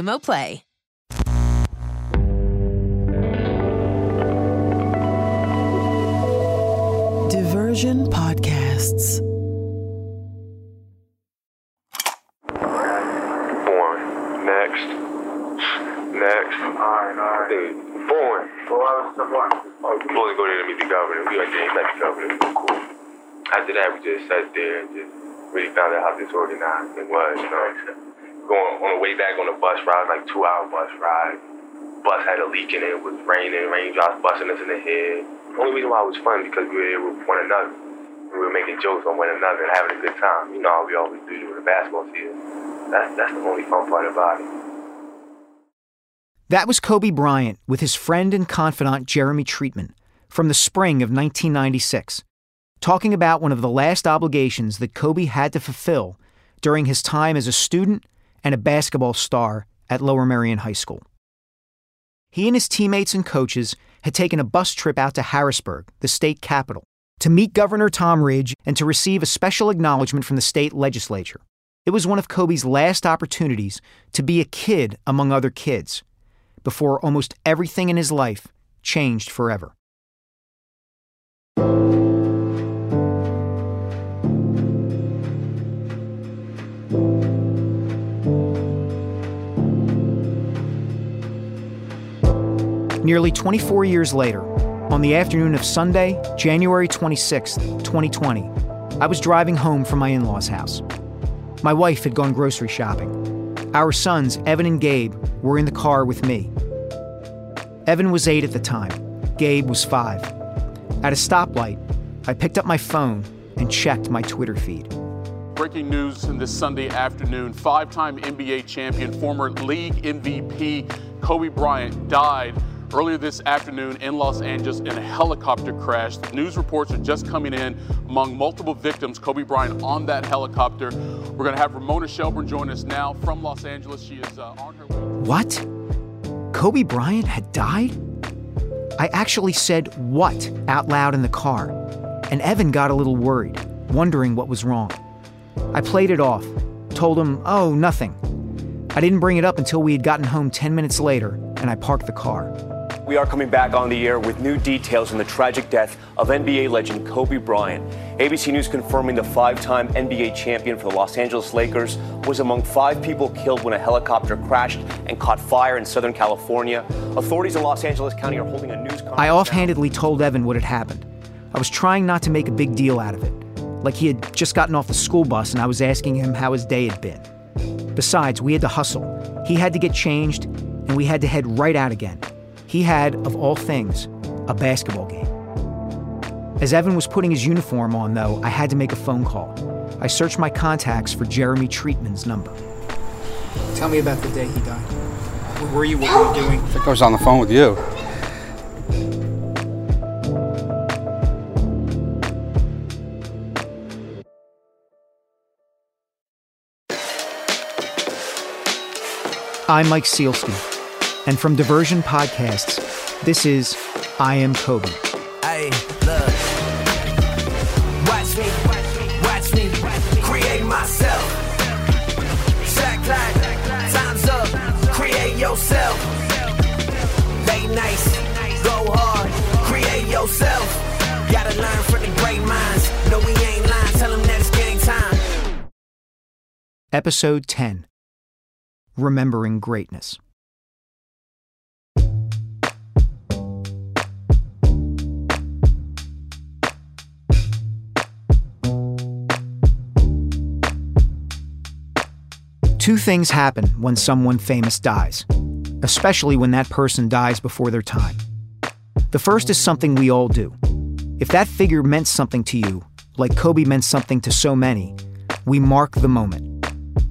Play. Diversion Podcasts. Born. Next. Next. Alright, alright. Born. Well, I was the born. Oh, we supposed to go there to meet the governor. We went there and met the governor. Cool. After that, we just sat there and just really found out how disorganized it was, you know. Going on the way back on the bus ride, like two hour bus ride. Bus had a leak in it, it was raining, raindrops busting us in the head. The only reason why it was fun because we were with one another. We were making jokes on one another and having a good time. You know how we always do during the basketball season. That's that's the only fun part about it. That was Kobe Bryant with his friend and confidant Jeremy Treatman from the spring of 1996, talking about one of the last obligations that Kobe had to fulfill during his time as a student and a basketball star at Lower Merion High School. He and his teammates and coaches had taken a bus trip out to Harrisburg, the state capital, to meet Governor Tom Ridge and to receive a special acknowledgement from the state legislature. It was one of Kobe's last opportunities to be a kid among other kids before almost everything in his life changed forever. Nearly 24 years later, on the afternoon of Sunday, January 26, 2020, I was driving home from my in law's house. My wife had gone grocery shopping. Our sons, Evan and Gabe, were in the car with me. Evan was eight at the time, Gabe was five. At a stoplight, I picked up my phone and checked my Twitter feed. Breaking news in this Sunday afternoon five time NBA champion, former league MVP Kobe Bryant died earlier this afternoon in Los Angeles in a helicopter crash. News reports are just coming in among multiple victims. Kobe Bryant on that helicopter. We're going to have Ramona Shelburne join us now from Los Angeles. She is uh, on her way. What? Kobe Bryant had died? I actually said what out loud in the car, and Evan got a little worried, wondering what was wrong. I played it off, told him, oh, nothing. I didn't bring it up until we had gotten home 10 minutes later and I parked the car. We are coming back on the air with new details on the tragic death of NBA legend Kobe Bryant. ABC News confirming the five time NBA champion for the Los Angeles Lakers was among five people killed when a helicopter crashed and caught fire in Southern California. Authorities in Los Angeles County are holding a news conference. I offhandedly told Evan what had happened. I was trying not to make a big deal out of it, like he had just gotten off the school bus and I was asking him how his day had been. Besides, we had to hustle. He had to get changed, and we had to head right out again. He had, of all things, a basketball game. As Evan was putting his uniform on, though, I had to make a phone call. I searched my contacts for Jeremy Treatman's number. Tell me about the day he died. Where were you? What were you doing? I think I was on the phone with you. I'm Mike Sielski, and from Diversion Podcasts, this is I Am Kobe. Hey, look. Watch me, watch me create myself. Time's up. Create yourself. Late nights, go hard. Create yourself. Gotta learn from the great minds. No, we ain't lying. Tell them that it's game time. Episode 10 Remembering Greatness. Two things happen when someone famous dies, especially when that person dies before their time. The first is something we all do. If that figure meant something to you, like Kobe meant something to so many, we mark the moment.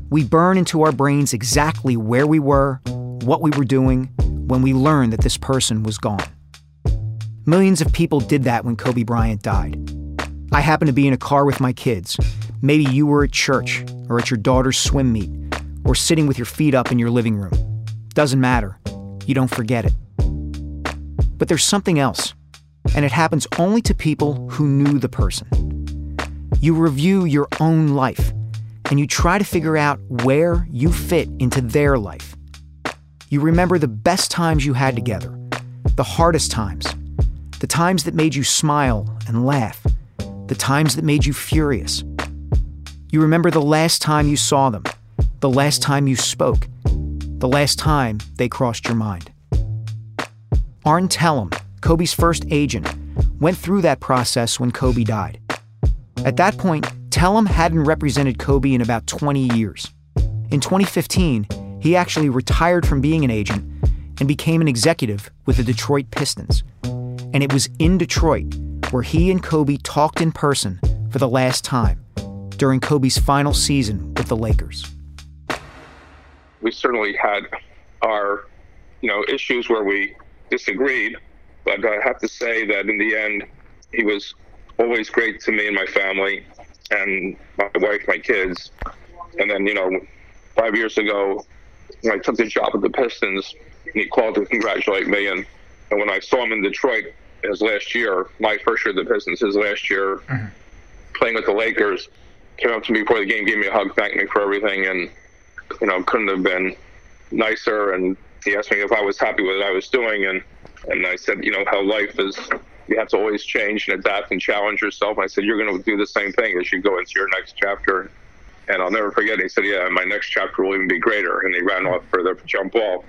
We burn into our brains exactly where we were, what we were doing, when we learned that this person was gone. Millions of people did that when Kobe Bryant died. I happened to be in a car with my kids. Maybe you were at church, or at your daughter's swim meet, or sitting with your feet up in your living room. Doesn't matter. You don't forget it. But there's something else, and it happens only to people who knew the person. You review your own life and you try to figure out where you fit into their life. You remember the best times you had together, the hardest times, the times that made you smile and laugh, the times that made you furious. You remember the last time you saw them, the last time you spoke, the last time they crossed your mind. Arn Tellem, Kobe's first agent, went through that process when Kobe died. At that point, Tellem hadn't represented Kobe in about 20 years. In 2015, he actually retired from being an agent and became an executive with the Detroit Pistons. And it was in Detroit where he and Kobe talked in person for the last time during Kobe's final season with the Lakers. We certainly had our, you know, issues where we disagreed, but I have to say that in the end, he was always great to me and my family and my wife, my kids. And then, you know, five years ago, when I took the job at the Pistons, and he called to congratulate me. And, and when I saw him in Detroit his last year, my first year at the Pistons, his last year mm-hmm. playing with the Lakers, came up to me before the game, gave me a hug, thanked me for everything, and you know couldn't have been nicer. And he asked me if I was happy with what I was doing, and and I said, you know, how life is you have to always change and adapt and challenge yourself. And I said, you're going to do the same thing as you go into your next chapter. And I'll never forget. He said, yeah, my next chapter will even be greater. And he ran off for the jump ball.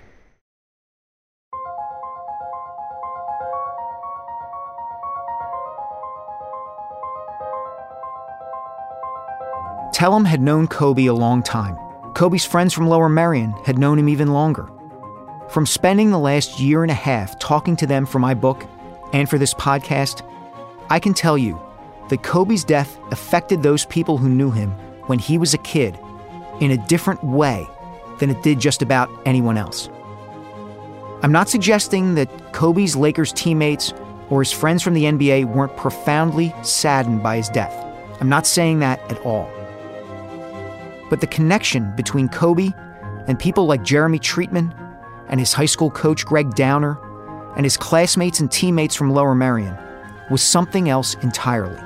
Tellem had known Kobe a long time. Kobe's friends from Lower Merion had known him even longer. From spending the last year and a half talking to them for my book, and for this podcast, I can tell you that Kobe's death affected those people who knew him when he was a kid in a different way than it did just about anyone else. I'm not suggesting that Kobe's Lakers teammates or his friends from the NBA weren't profoundly saddened by his death. I'm not saying that at all. But the connection between Kobe and people like Jeremy Treatman and his high school coach Greg Downer and his classmates and teammates from Lower Merion was something else entirely.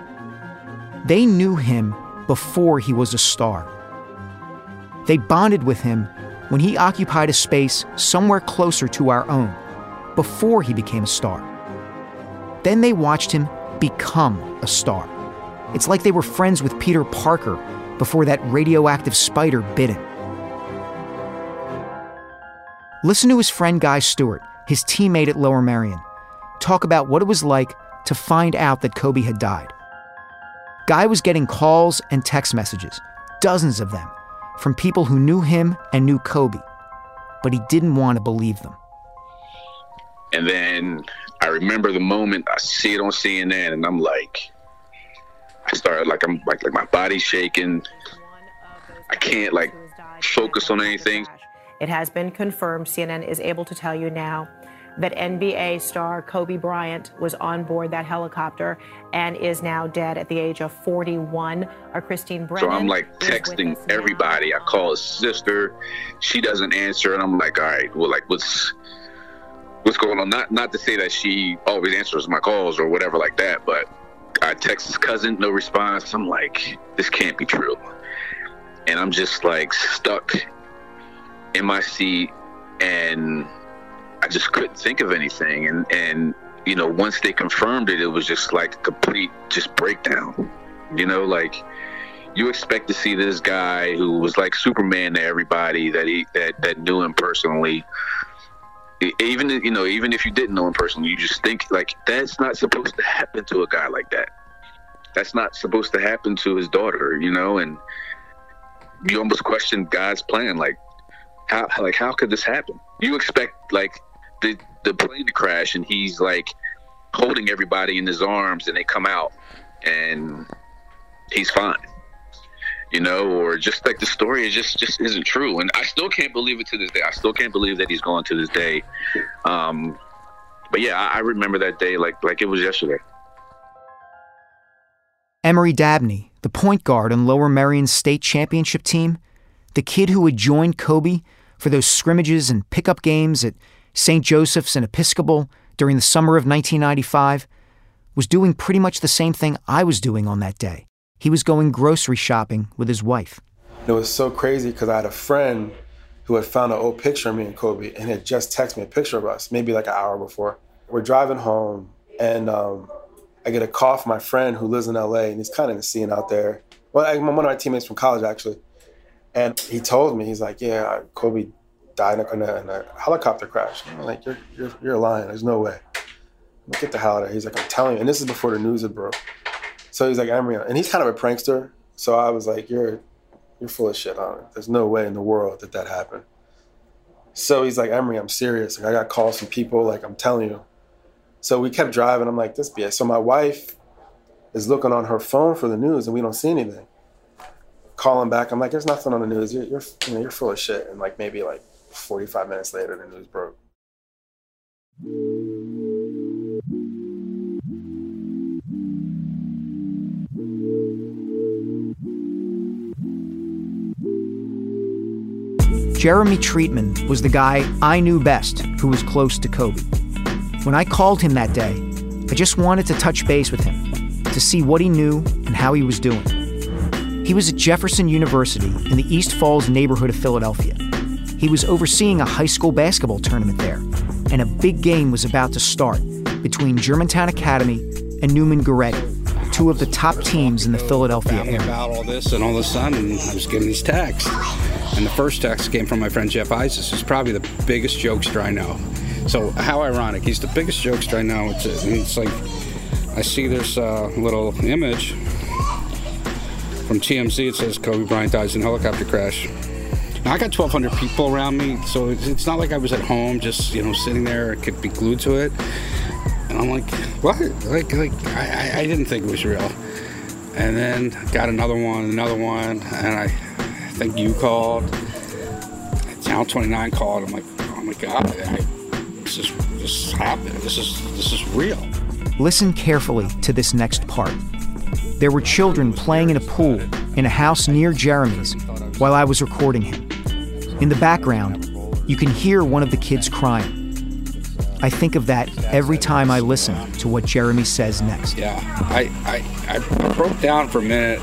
They knew him before he was a star. They bonded with him when he occupied a space somewhere closer to our own, before he became a star. Then they watched him become a star. It's like they were friends with Peter Parker before that radioactive spider bit him. Listen to his friend Guy Stewart, his teammate at Lower Merion, talk about what it was like to find out that Kobe had died. Guy was getting calls and text messages, dozens of them, from people who knew him and knew Kobe, but he didn't want to believe them. And then I remember the moment I see it on CNN, and I'm like, I started like I'm like like my body's shaking. I can't like focus on anything. It has been confirmed. CNN is able to tell you now that NBA star Kobe Bryant was on board that helicopter and is now dead at the age of 41. Our Christine Brennan. So I'm like texting everybody. I call his sister. She doesn't answer, and I'm like, all right, well, like what's what's going on? Not not to say that she always answers my calls or whatever like that, but I text his cousin, no response. I'm like, this can't be true. And I'm just like stuck in my seat and I just couldn't think of anything. And, and, you know, once they confirmed it, it was just like a complete just breakdown. You know, like you expect to see this guy who was like Superman to everybody that he that that knew him personally. Even you know, even if you didn't know him personally, you just think like that's not supposed to happen to a guy like that. That's not supposed to happen to his daughter, you know, and you almost question God's plan. Like, how like how could this happen? You expect like the the plane to crash and he's like holding everybody in his arms and they come out and he's fine you know or just like the story is just just isn't true and i still can't believe it to this day i still can't believe that he's gone to this day um but yeah I, I remember that day like like it was yesterday Emory Dabney, the point guard on Lower Merion's state championship team, the kid who had joined Kobe for those scrimmages and pickup games at St. Joseph's and Episcopal during the summer of 1995, was doing pretty much the same thing I was doing on that day. He was going grocery shopping with his wife. It was so crazy because I had a friend who had found an old picture of me and Kobe and had just texted me a picture of us, maybe like an hour before. We're driving home, and um, I get a call from my friend who lives in LA, and he's kind of in the scene out there. Well, I, one of my teammates from college, actually. And he told me, he's like, yeah, Kobe died in a, in a helicopter crash. I'm like, you're, you're, you're lying. There's no way. Get the hell out of here. He's like, I'm telling you. And this is before the news had broke. So he's like, Emory, and he's kind of a prankster. So I was like, you're, you're full of shit on it. There's no way in the world that that happened. So he's like, Emory, I'm serious. Like, I got calls from people. Like, I'm telling you. So we kept driving. I'm like, this BS. So my wife is looking on her phone for the news, and we don't see anything. Calling back, I'm like, there's nothing on the news. You're, you're, you know, you're full of shit. And like maybe like 45 minutes later, the news broke. Jeremy Treatman was the guy I knew best who was close to Kobe. When I called him that day, I just wanted to touch base with him to see what he knew and how he was doing. He was at Jefferson University in the East Falls neighborhood of Philadelphia. He was overseeing a high school basketball tournament there, and a big game was about to start between Germantown Academy and Neumann Goretti, two of the top teams in the Philadelphia area. About all this, and all of a sudden, I was getting these texts. And the first text came from my friend Jeff Isis, who's probably the biggest jokester I know. So how ironic. He's the biggest jokester I know. It's, it's like I see this uh, little image from TMZ. It says Kobe Bryant dies in helicopter crash. Now I got 1,200 people around me, so it's, it's not like I was at home just you know sitting there. I could be glued to it. And I'm like, what? Like, like I, I didn't think it was real. And then got another one, another one, and I think you called. Channel 29 called. I'm like, oh my god, I, this is this happened. This is this is real. Listen carefully to this next part. There were children playing in a pool in a house near Jeremy's while I was recording him. In the background, you can hear one of the kids crying. I think of that every time I listen to what Jeremy says next. Yeah, I, I, I broke down for a minute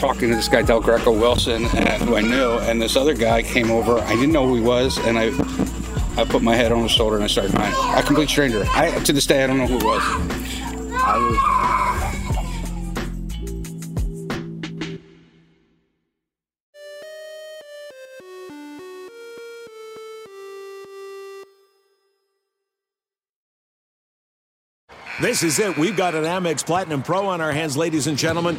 talking to this guy, Del Greco Wilson, and, who I knew, and this other guy came over. I didn't know who he was, and I I put my head on his shoulder and I started crying. A complete stranger. I, to this day, I don't know who it was. I was. This is it. We've got an Amex Platinum Pro on our hands, ladies and gentlemen.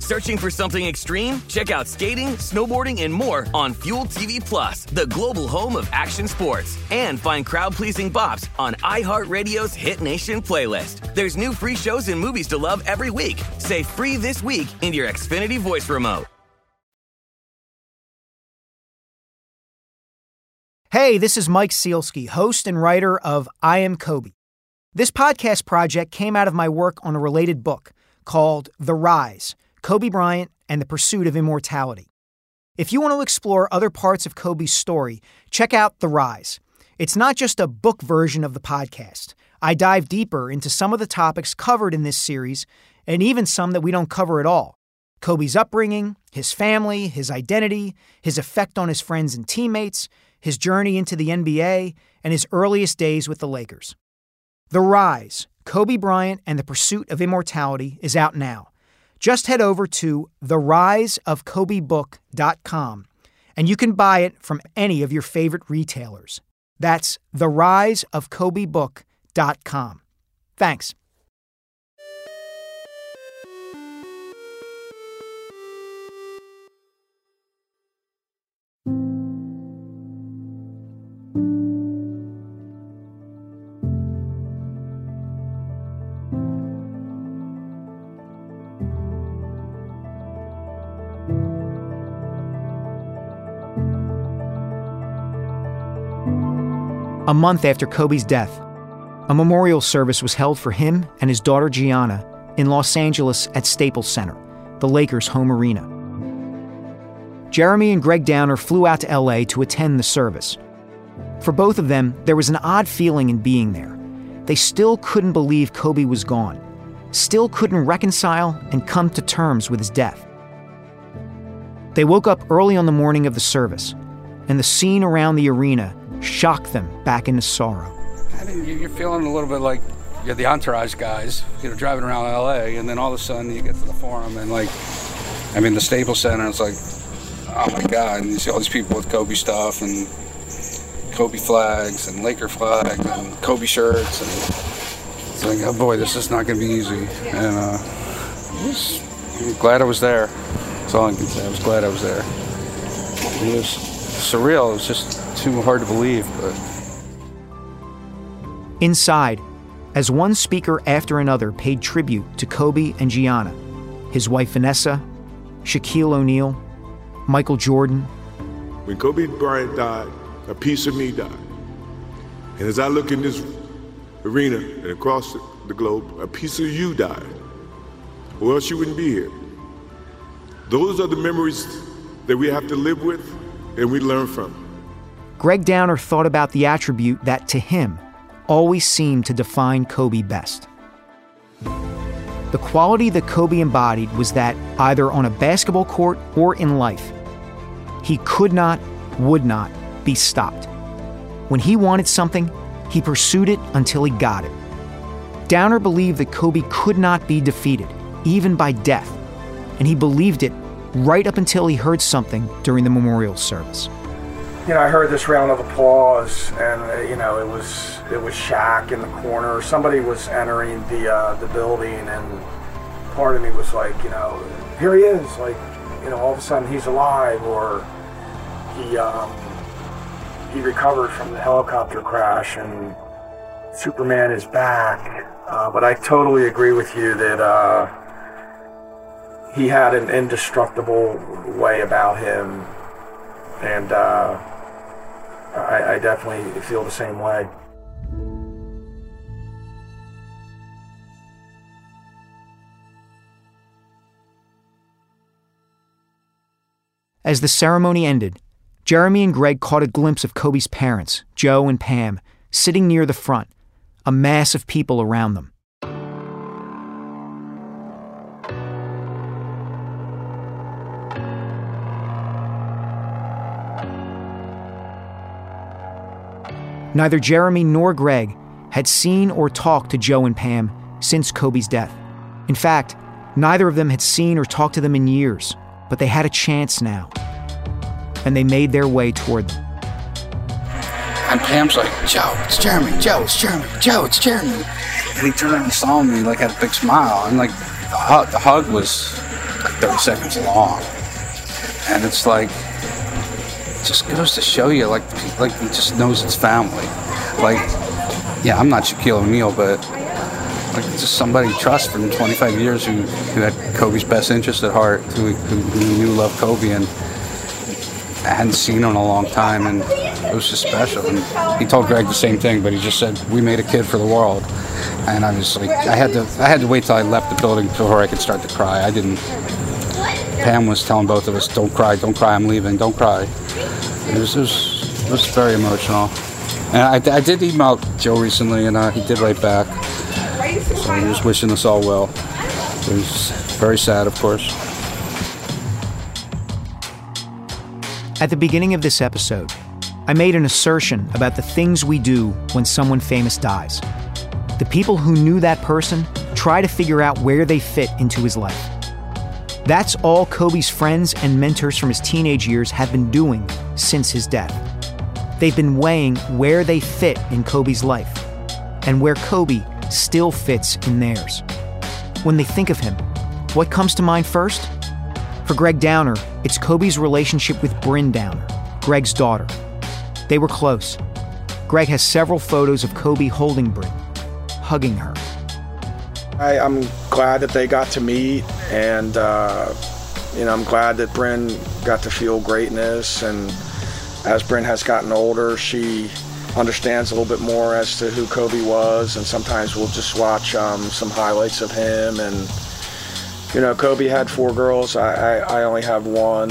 Searching for something extreme? Check out skating, snowboarding, and more on Fuel TV Plus, the global home of action sports. And find crowd-pleasing bops on iHeartRadio's Hit Nation playlist. There's new free shows and movies to love every week. Say free this week in your Xfinity voice remote. Hey, this is Mike Sielski, host and writer of I Am Kobe. This podcast project came out of my work on a related book called The Rise Kobe Bryant and the Pursuit of Immortality. If you want to explore other parts of Kobe's story, check out The Rise. It's not just a book version of the podcast. I dive deeper into some of the topics covered in this series, and even some that we don't cover at all. Kobe's upbringing, his family, his identity, his effect on his friends and teammates, his journey into the NBA, and his earliest days with the Lakers. The Rise Kobe Bryant and the Pursuit of Immortality is out now. Just head over to theriseofkobebook.com and you can buy it from any of your favorite retailers. That's theriseofkobebook.com. Thanks. A month after Kobe's death, a memorial service was held for him and his daughter Gianna in Los Angeles at Staples Center, the Lakers' home arena. Jeremy and Greg Downer flew out to LA to attend the service. For both of them, there was an odd feeling in being there. They still couldn't believe Kobe was gone, still couldn't reconcile and come to terms with his death. They woke up early on the morning of the service, and the scene around the arena shocked them back into sorrow. I you- you're feeling a little bit like you're the entourage guys, you know, driving around LA, and then all of a sudden you get to the forum and like, I mean, the Staples Center, it's like, oh my God, and you see all these people with Kobe stuff, and Kobe flags and Laker flags and Kobe shirts. And it's like, oh boy, this is not going to be easy. And uh, was, I'm glad I was there. That's all I can say. I was glad I was there. It was surreal. It was just too hard to believe. But Inside, as one speaker after another paid tribute to Kobe and Gianna, his wife Vanessa, Shaquille O'Neal, Michael Jordan. When Kobe Bryant died, a piece of me died. And as I look in this arena and across the globe, a piece of you died. Or else you wouldn't be here. Those are the memories that we have to live with and we learn from. Greg Downer thought about the attribute that, to him, always seemed to define Kobe best. The quality that Kobe embodied was that either on a basketball court or in life, he could not, would not be stopped. When he wanted something, he pursued it until he got it. Downer believed that Kobe could not be defeated, even by death, and he believed it right up until he heard something during the memorial service. You know, I heard this round of applause, and uh, you know, it was it was Shaq in the corner. Somebody was entering the uh, the building, and part of me was like, you know, here he is. Like, you know, all of a sudden he's alive, or he um, he recovered from the helicopter crash, and Superman is back. Uh, but I totally agree with you that uh, he had an indestructible way about him, and uh, I, I definitely feel the same way. As the ceremony ended, Jeremy and Greg caught a glimpse of Kobe's parents, Joe and Pam, sitting near the front, a mass of people around them. Neither Jeremy nor Greg had seen or talked to Joe and Pam since Kobe's death. In fact, neither of them had seen or talked to them in years, but they had a chance now. And they made their way toward them. And Pam's like, Joe, it's Jeremy. Joe, it's Jeremy. Joe, it's Jeremy. And he turned and saw me, like, had a big smile. And, like, the hug, the hug was like 30 seconds long. And it's like, just goes to show you, like, like he just knows it's family. Like, yeah, I'm not Shaquille O'Neal, but like just somebody trust from 25 years who, who had Kobe's best interest at heart, who, who, who knew loved Kobe, and I hadn't seen him in a long time, and it was just special. And he told Greg the same thing, but he just said, "We made a kid for the world," and I was like, I had to, I had to wait till I left the building before I could start to cry. I didn't. Pam was telling both of us, "Don't cry, don't cry, I'm leaving, don't cry." It was, it was, it was very emotional. And I, I did email Joe recently, and uh, he did write back. So he was wishing us all well. It was very sad, of course. At the beginning of this episode, I made an assertion about the things we do when someone famous dies. The people who knew that person try to figure out where they fit into his life. That's all Kobe's friends and mentors from his teenage years have been doing since his death. They've been weighing where they fit in Kobe's life and where Kobe still fits in theirs. When they think of him, what comes to mind first? For Greg Downer, it's Kobe's relationship with Bryn Downer, Greg's daughter. They were close. Greg has several photos of Kobe holding Bryn, hugging her. I, I'm glad that they got to meet, and uh, you know, I'm glad that Bryn got to feel greatness. And as Bryn has gotten older, she understands a little bit more as to who Kobe was, and sometimes we'll just watch um, some highlights of him. And you know, Kobe had four girls. I, I, I only have one.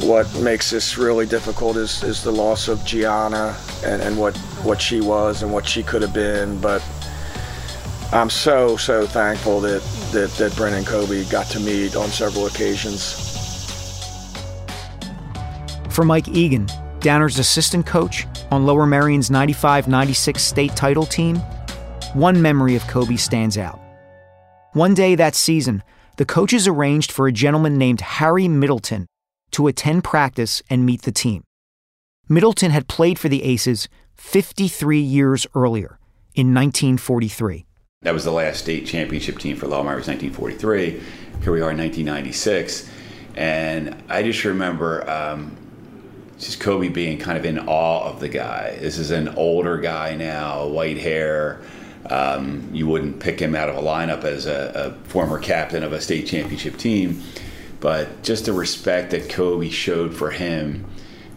What makes this really difficult is, is the loss of Gianna and, and what, what she was and what she could have been. But I'm so, so thankful that, that, that Bryn and Kobe got to meet on several occasions. For Mike Egan, Downer's assistant coach on Lower Merion's 95 96 state title team, one memory of Kobe stands out. One day that season, the coaches arranged for a gentleman named Harry Middleton to attend practice and meet the team. Middleton had played for the Aces 53 years earlier, in 1943. That was the last state championship team for Lower was 1943. Here we are in 1996. And I just remember um, just Kobe being kind of in awe of the guy. This is an older guy now, white hair. Um, you wouldn't pick him out of a lineup as a, a, former captain of a state championship team, but just the respect that Kobe showed for him,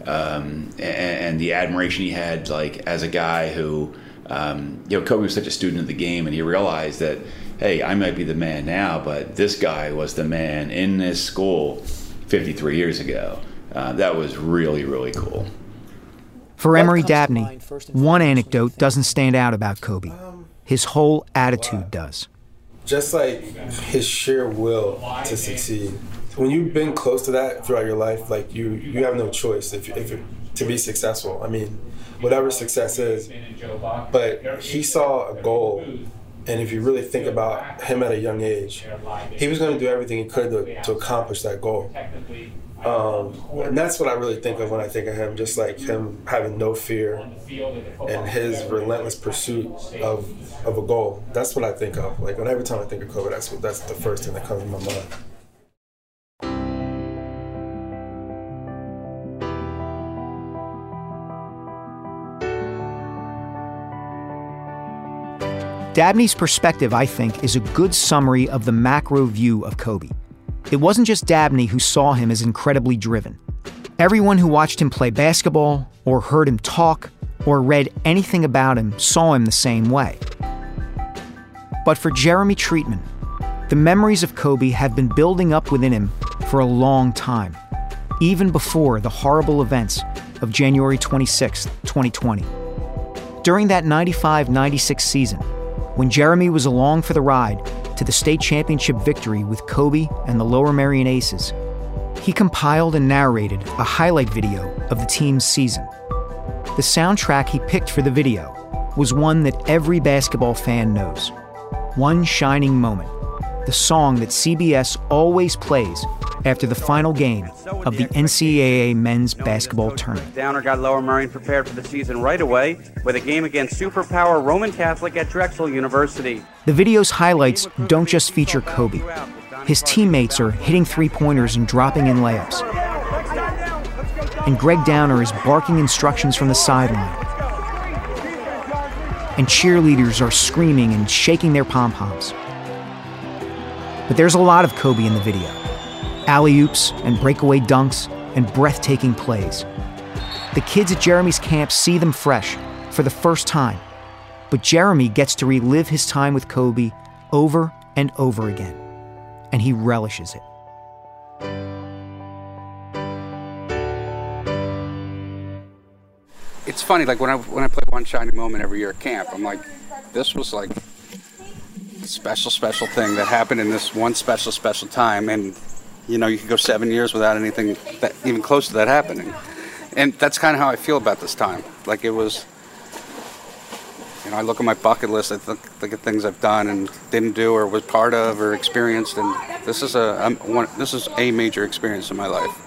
um, and, and, the admiration he had, like as a guy who, um, you know, Kobe was such a student of the game, and he realized that, hey, I might be the man now, but this guy was the man in this school 53 years ago. Uh, that was really, really cool. For Emory Dabney, one anecdote doesn't stand out about Kobe. His whole attitude does. Just like his sheer will to succeed. When you've been close to that throughout your life, like you, you have no choice if, if to be successful. I mean, whatever success is. But he saw a goal, and if you really think about him at a young age, he was going to do everything he could to, to accomplish that goal. Um, and that's what I really think of when I think of him, just like him having no fear and his relentless pursuit of, of a goal. That's what I think of. Like when every time I think of Kobe, that's what, that's the first thing that comes to my mind. Dabney's perspective, I think, is a good summary of the macro view of Kobe. It wasn't just Dabney who saw him as incredibly driven. Everyone who watched him play basketball, or heard him talk, or read anything about him saw him the same way. But for Jeremy Treatman, the memories of Kobe had been building up within him for a long time, even before the horrible events of January 26, 2020. During that 95 96 season, when Jeremy was along for the ride to the state championship victory with Kobe and the Lower Merion Aces, he compiled and narrated a highlight video of the team's season. The soundtrack he picked for the video was one that every basketball fan knows. One Shining Moment, the song that CBS always plays after the final game of the NCAA men's basketball tournament. Downer got Lower Merion prepared for the season right away with a game against superpower Roman Catholic at Drexel University. The video's highlights don't just feature Kobe. His teammates are hitting three pointers and dropping in layups. And Greg Downer is barking instructions from the sideline. And cheerleaders are screaming and shaking their pom poms. But there's a lot of Kobe in the video alley oops and breakaway dunks and breathtaking plays. The kids at Jeremy's camp see them fresh for the first time, but Jeremy gets to relive his time with Kobe over and over again, and he relishes it. It's funny, like when I when I play One Shining Moment every year at camp, I'm like, this was like special, special thing that happened in this one special, special time, and you know, you could go seven years without anything that, even close to that happening. And that's kind of how I feel about this time. Like it was, you know, I look at my bucket list, I think, think of things I've done and didn't do or was part of or experienced, and this is a one, this is a major experience in my life.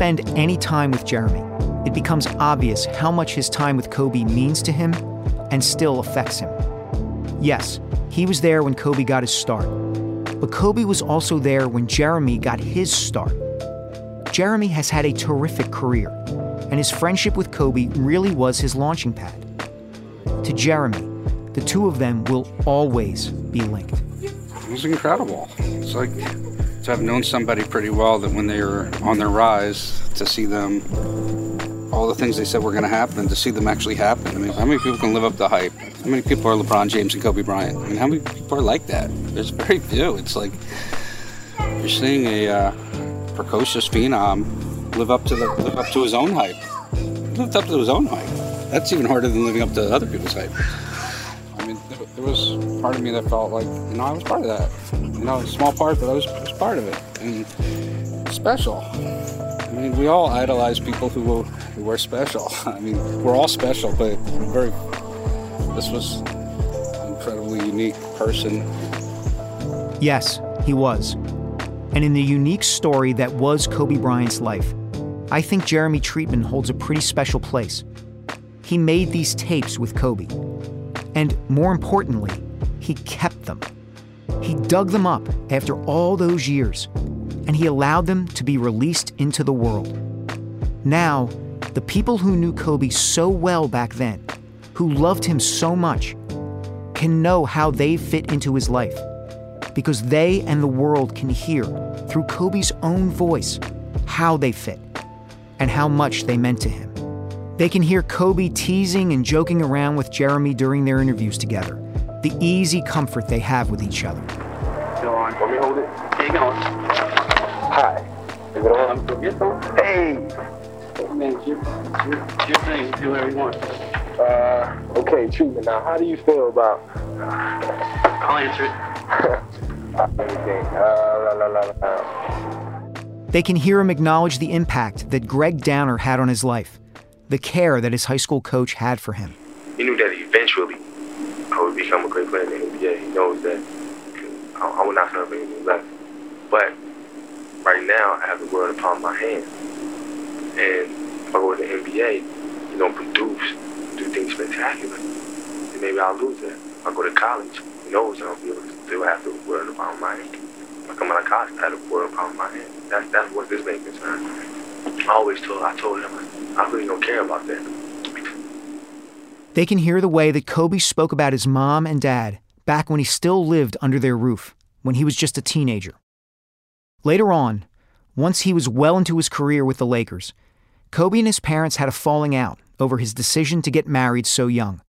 Spend any time with Jeremy, it becomes obvious how much his time with Kobe means to him and still affects him. Yes, he was there when Kobe got his start, but Kobe was also there when Jeremy got his start. Jeremy has had a terrific career, and his friendship with Kobe really was his launching pad. To Jeremy, the two of them will always be linked. It was incredible. It's like to have known somebody pretty well that when they were on their rise, to see them, all the things they said were going to happen, to see them actually happen. I mean, how many people can live up to hype? How many people are LeBron James and Kobe Bryant? I mean, how many people are like that? There's very few. It's like you're seeing a uh, precocious phenom live up to the live up to his own hype. He lived up to his own hype. That's even harder than living up to other people's hype. Part of me that felt like, you know, I was part of that you know, small part, but I was, was part of it. And special. I mean, we all idolize people who, who are special. I mean, we're all special, but very, This was an incredibly unique person. Yes, he was. And in the unique story that was Kobe Bryant's life, I think Jeremy Treatman holds a pretty special place. He made these tapes with Kobe. And more importantly, he kept them. He dug them up after all those years, and he allowed them to be released into the world. Now, the people who knew Kobe so well back then, who loved him so much, can know how they fit into his life because they and the world can hear through Kobe's own voice how they fit and how much they meant to him. They can hear Kobe teasing and joking around with Jeremy during their interviews together, the easy comfort they have with each other. Go on. Let me hold it. Keep going. Hi. Is it on? Go get. Hey. Man, it's your, your, your thing. Do whatever you want. Uh, okay, Treatman. Now, how do you feel about? I'll answer it. Everything. Uh, la, la, la, la. They can hear him acknowledge the impact that Gregg Downer had on his life, the care that his high school coach had for him. He knew that eventually I in the NBA. He knows that I, I will not serve anything less. But right now, I have the world upon my hands. And if I go to the NBA, you know, produce, do things spectacular, then maybe I'll lose that. If I go to college, who knows, I'll be able to still have the world upon my hands. If I come out of college, I have the world upon my hands. That's, that's what this thing concerned. I always told, I told him, I really don't care about that. They can hear the way that Kobe spoke about his mom and dad back when he still lived under their roof, when he was just a teenager. Later on, once he was well into his career with the Lakers, Kobe and his parents had a falling out over his decision to get married so young,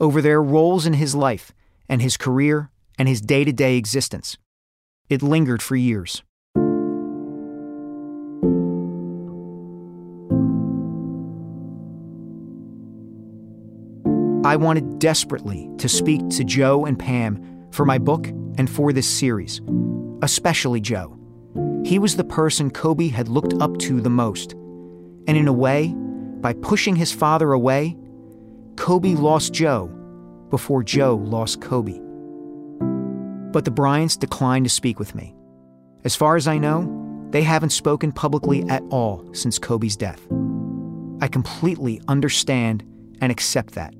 over their roles in his life and his career and his day to day existence. It lingered for years. I wanted desperately to speak to Joe and Pam for my book and for this series, especially Joe. He was the person Kobe had looked up to the most. And in a way, by pushing his father away, Kobe lost Joe before Joe lost Kobe. But the Bryants declined to speak with me. As far as I know, they haven't spoken publicly at all since Kobe's death. I completely understand and accept that.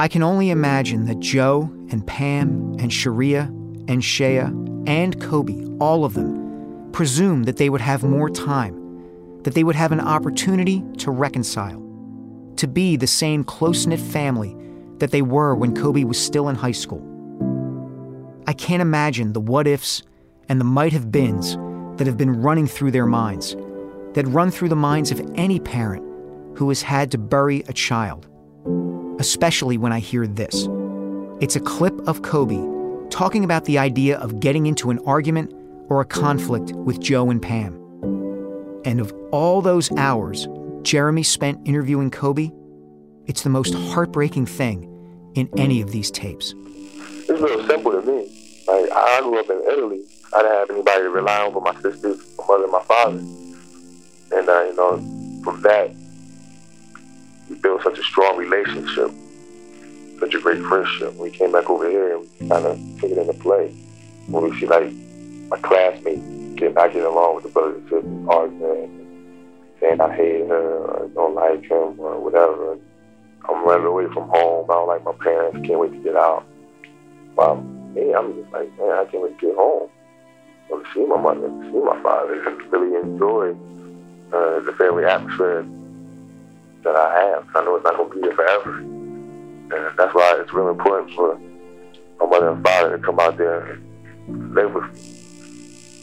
I can only imagine that Joe and Pam and Sharia and Shaya and Kobe, all of them, presumed that they would have more time, that they would have an opportunity to reconcile, to be the same close knit family that they were when Kobe was still in high school. I can't imagine the what ifs and the might have beens that have been running through their minds, that run through the minds of any parent who has had to bury a child especially when I hear this. It's a clip of Kobe talking about the idea of getting into an argument or a conflict with Joe and Pam. And of all those hours Jeremy spent interviewing Kobe, it's the most heartbreaking thing in any of these tapes. It's real simple to me. Like I grew up in Italy. I didn't have anybody to rely on but my sisters, my mother, and my father. And uh, you know, from that, we built such a strong relationship, such a great friendship. We came back over here and we kind of took it into play. When we see like my classmates getting not getting along with the brothers and sisters, arguing, saying I hate her or don't like him or whatever. I'm running away from home. I don't like my parents. Can't wait to get out. Well, me, I'm just like, man, I can't wait to get home. I want to see my mother, see my father, and really enjoy uh, the family atmosphere that I have. I know it's not going to be there forever. And that's why it's really important for my mother and father to come out there and live with me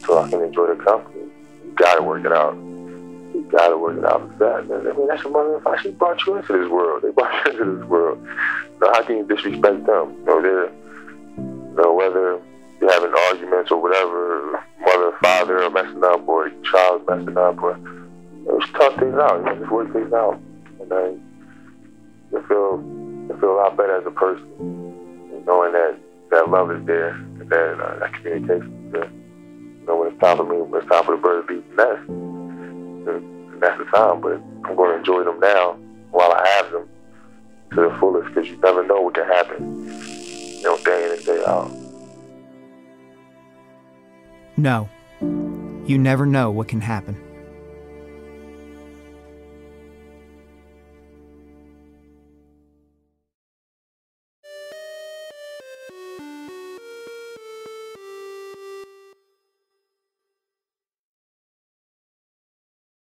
so I can enjoy the company. You got to work it out. You got to work it out with that. Man. I mean, that's your mother and father. She brought you into this world. They brought you into this world. Now, how can you disrespect them? You know, they're, you know, whether you're having arguments or whatever, mother and father are messing up or child's messing up or you know, just talk things out. You know, just work things out and then you feel you feel a lot better as a person, knowing that that love is there and that uh, that communication is there. You know, when it's time for me, when it's time for the birds to the nest, and that's the time. But I'm going to enjoy them now while I have them, to the fullest because you never know what can happen, you know, day in and day out. No, you never know what can happen.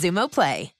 Xumo Play.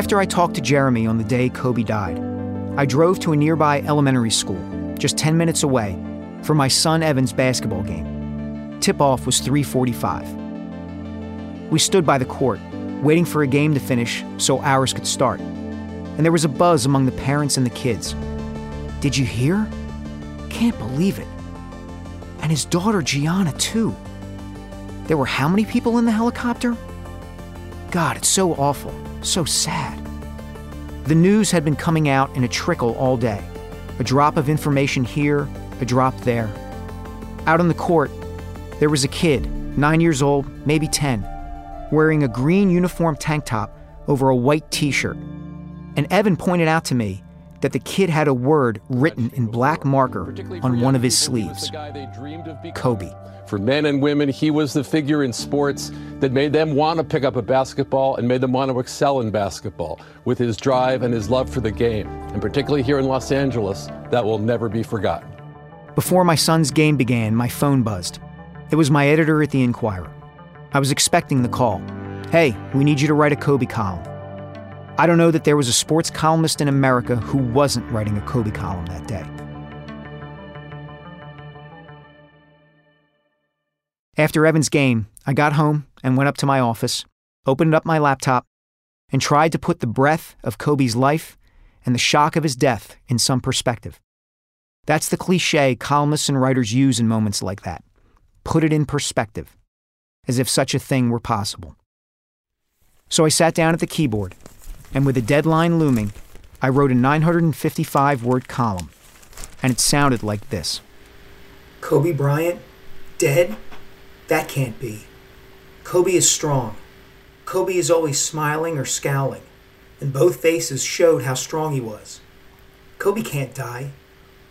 After I talked to Jeremy on the day Kobe died, I drove to a nearby elementary school, just 10 minutes away, for my son Evan's basketball game. Tip-off was 3:45. We stood by the court, waiting for a game to finish so ours could start. And there was a buzz among the parents and the kids. Did you hear? Can't believe it. And his daughter Gianna too. There were how many people in the helicopter? God, it's so awful, so sad. The news had been coming out in a trickle all day a drop of information here, a drop there. Out on the court, there was a kid, nine years old, maybe 10, wearing a green uniform tank top over a white t shirt. And Evan pointed out to me that the kid had a word written in black marker on one of his sleeves Kobe. For men and women, he was the figure in sports that made them want to pick up a basketball and made them want to excel in basketball with his drive and his love for the game. And particularly here in Los Angeles, that will never be forgotten. Before my son's game began, my phone buzzed. It was my editor at the Inquirer. I was expecting the call. Hey, we need you to write a Kobe column. I don't know that there was a sports columnist in America who wasn't writing a Kobe column that day. After Evan's game, I got home and went up to my office, opened up my laptop, and tried to put the breadth of Kobe's life and the shock of his death in some perspective. That's the cliche columnists and writers use in moments like that. Put it in perspective, as if such a thing were possible. So I sat down at the keyboard, and with a deadline looming, I wrote a 955 word column, and it sounded like this Kobe Bryant? Dead? That can't be. Kobe is strong. Kobe is always smiling or scowling, and both faces showed how strong he was. Kobe can't die.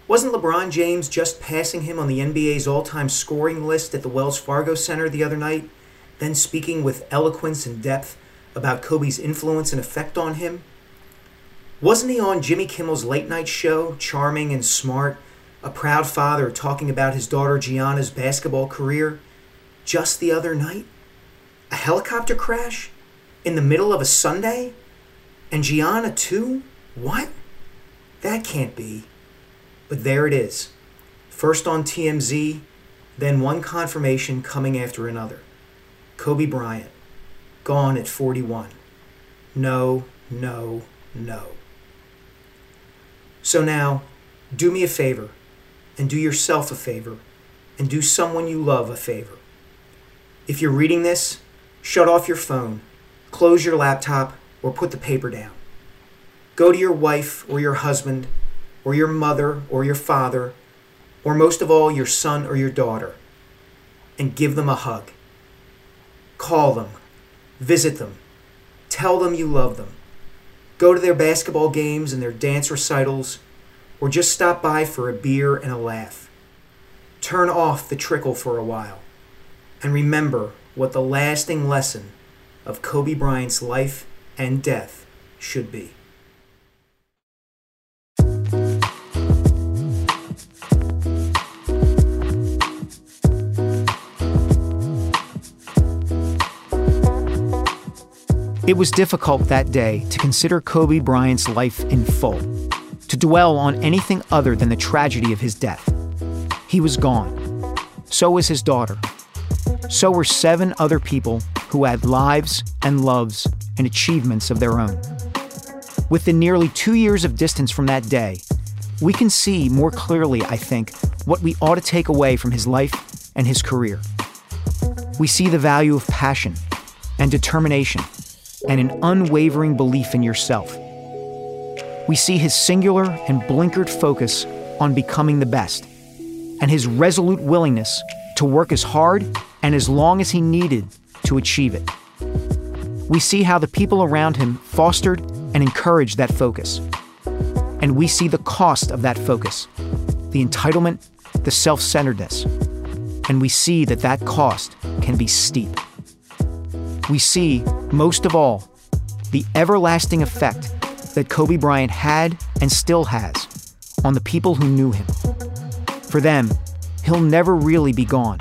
Wasn't LeBron James just passing him on the NBA's all time scoring list at the Wells Fargo Center the other night, then speaking with eloquence and depth about Kobe's influence and effect on him? Wasn't he on Jimmy Kimmel's late night show, charming and smart, a proud father talking about his daughter Gianna's basketball career, just the other night? A helicopter crash? In the middle of a Sunday? And Gianna too? What? That can't be. But there it is. First on TMZ, then one confirmation coming after another. Kobe Bryant, gone at 41. No, no, no. So now, do me a favor, and do yourself a favor, and do someone you love a favor. If you're reading this, shut off your phone, close your laptop, or put the paper down. Go to your wife or your husband, or your mother or your father, or most of all, your son or your daughter, and give them a hug. Call them, visit them, tell them you love them. Go to their basketball games and their dance recitals, or just stop by for a beer and a laugh. Turn off the trickle for a while, and remember what the lasting lesson of Kobe Bryant's life and death should be. It was difficult that day to consider Kobe Bryant's life in full, to dwell on anything other than the tragedy of his death. He was gone. So was his daughter. So were seven other people who had lives and loves and achievements of their own. With the nearly two years of distance from that day, we can see more clearly, I think, what we ought to take away from his life and his career. We see the value of passion and determination and an unwavering belief in yourself. We see his singular and blinkered focus on becoming the best, and his resolute willingness to work as hard and as long as he needed to achieve it. We see how the people around him fostered and encouraged that focus. And we see the cost of that focus the entitlement, the self centeredness. And we see that that cost can be steep we see, most of all, the everlasting effect that Kobe Bryant had and still has on the people who knew him. For them, he'll never really be gone.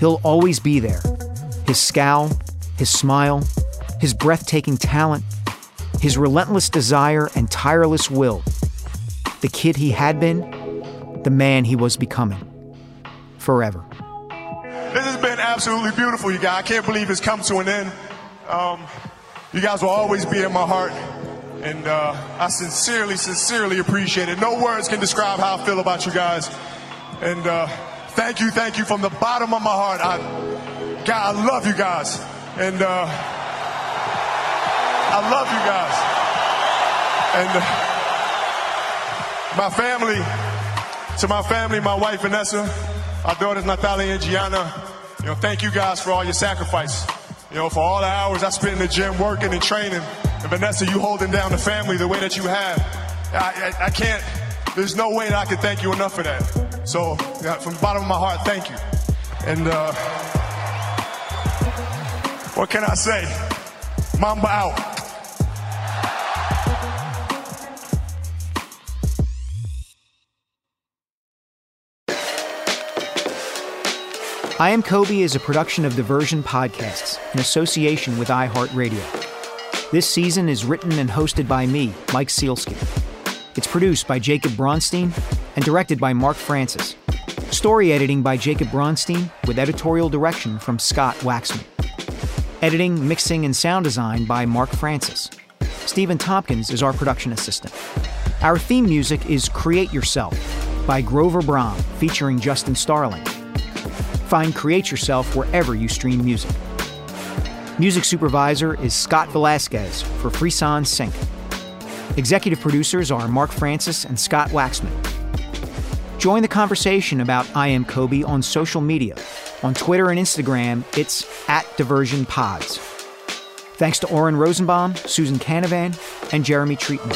He'll always be there. His scowl, his smile, his breathtaking talent, his relentless desire and tireless will. The kid he had been, the man he was becoming. Forever. This has been absolutely beautiful, you guys. I can't believe it's come to an end. Um, you guys will always be in my heart. And uh, I sincerely, sincerely appreciate it. No words can describe how I feel about you guys. And uh, thank you, thank you from the bottom of my heart. I, God, I love you guys. And uh, I love you guys. And uh, my family, to my family, my wife Vanessa, our daughters Natalia and Gianna, you know, thank you guys for all your sacrifice. You know, for all the hours I spent in the gym working and training. And Vanessa, you holding down the family the way that you have. I, I, I can't, there's no way that I can thank you enough for that. So, yeah, from the bottom of my heart, thank you. And uh, what can I say? Mamba out. I Am Kobe is a production of Diversion Podcasts in association with iHeartRadio. This season is written and hosted by me, Mike Sielski. It's produced by Jacob Bronstein and directed by Mark Francis. Story editing by Jacob Bronstein with editorial direction from Scott Waxman. Editing, mixing, and sound design by Mark Francis. Stephen Tompkins is our production assistant. Our theme music is Create Yourself by Grover Brom, featuring Justin Starling. Find Create Yourself wherever you stream music. Music supervisor is Scott Velasquez for Frisson Sync. Executive producers are Mark Francis and Scott Waxman. Join the conversation about I Am Kobe on social media. On Twitter and Instagram, it's at Diversion Pods. Thanks to Oren Rosenbaum, Susan Canavan, and Jeremy Treatman.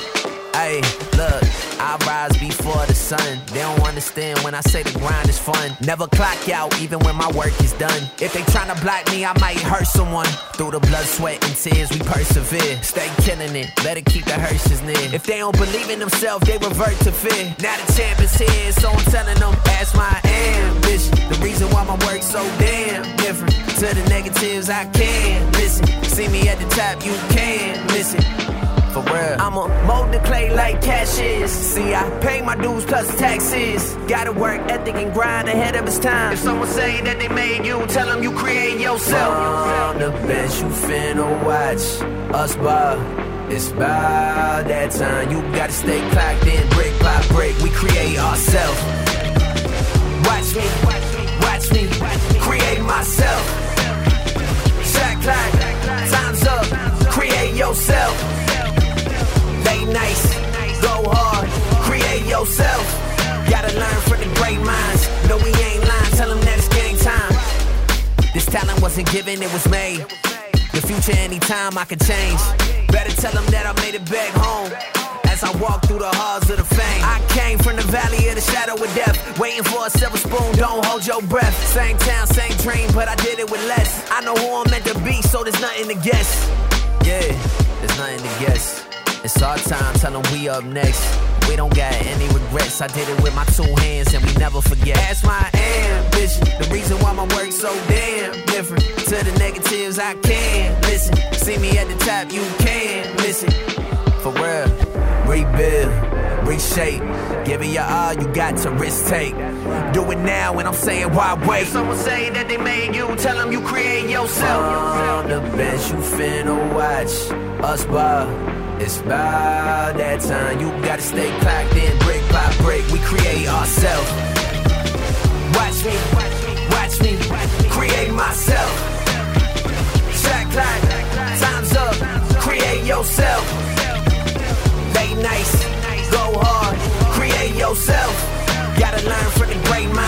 Hey, look, I rise before the sun. They don't understand when I say the grind is fun. Never clock out, even when my work is done. If they tryna block me, I might hurt someone. Through the blood, sweat, and tears, we persevere. Stay killing it, better keep the hearses near. If they don't believe in themselves, they revert to fear. Now the champ is here, so I'm telling them that's my ambition. The reason why my work's so damn different. To the negatives, I can't listen. See me at the top, you can't it for real. I'ma mold the clay like cash is. See, I pay my dues plus taxes. Gotta work ethic and grind ahead of its time. If someone say that they made you, tell them you create yourself. From the bench, you finna watch us ball. It's about that time. You gotta stay clocked in, brick by brick. We create ourselves. Watch me, watch me, create myself. Shot clock, yourself. Gotta learn from the great minds. No, we ain't lying, tell them that it's game time. This talent wasn't given, it was made. The future, anytime I can change. Better tell them that I made it back home. As I walk through the halls of the fame, I came from the valley of the shadow of death. Waiting for a silver spoon, don't hold your breath. Same town, same dream, but I did it with less. I know who I'm meant to be, so there's nothing to guess. Yeah, there's nothing to guess. It's our time, tell them we up next. We don't got any regrets. I did it with my two hands and we never forget. That's my ambition. The reason why my work's so damn different. To the negatives, I can't listen. See me at the top, you can't it. For real. Rebuild, reshape. Give it your all, you got to risk take. Do it now, and I'm saying why wait? If someone say that they made you, tell them you create yourself. On the bench, you finna watch us ball. It's about that time. You gotta stay clocked in, brick by brick. We create ourselves. Watch me, watch me, create myself. Shot clock, time's up. Create yourself. Late nights, go hard, create yourself. Gotta learn from the great minds.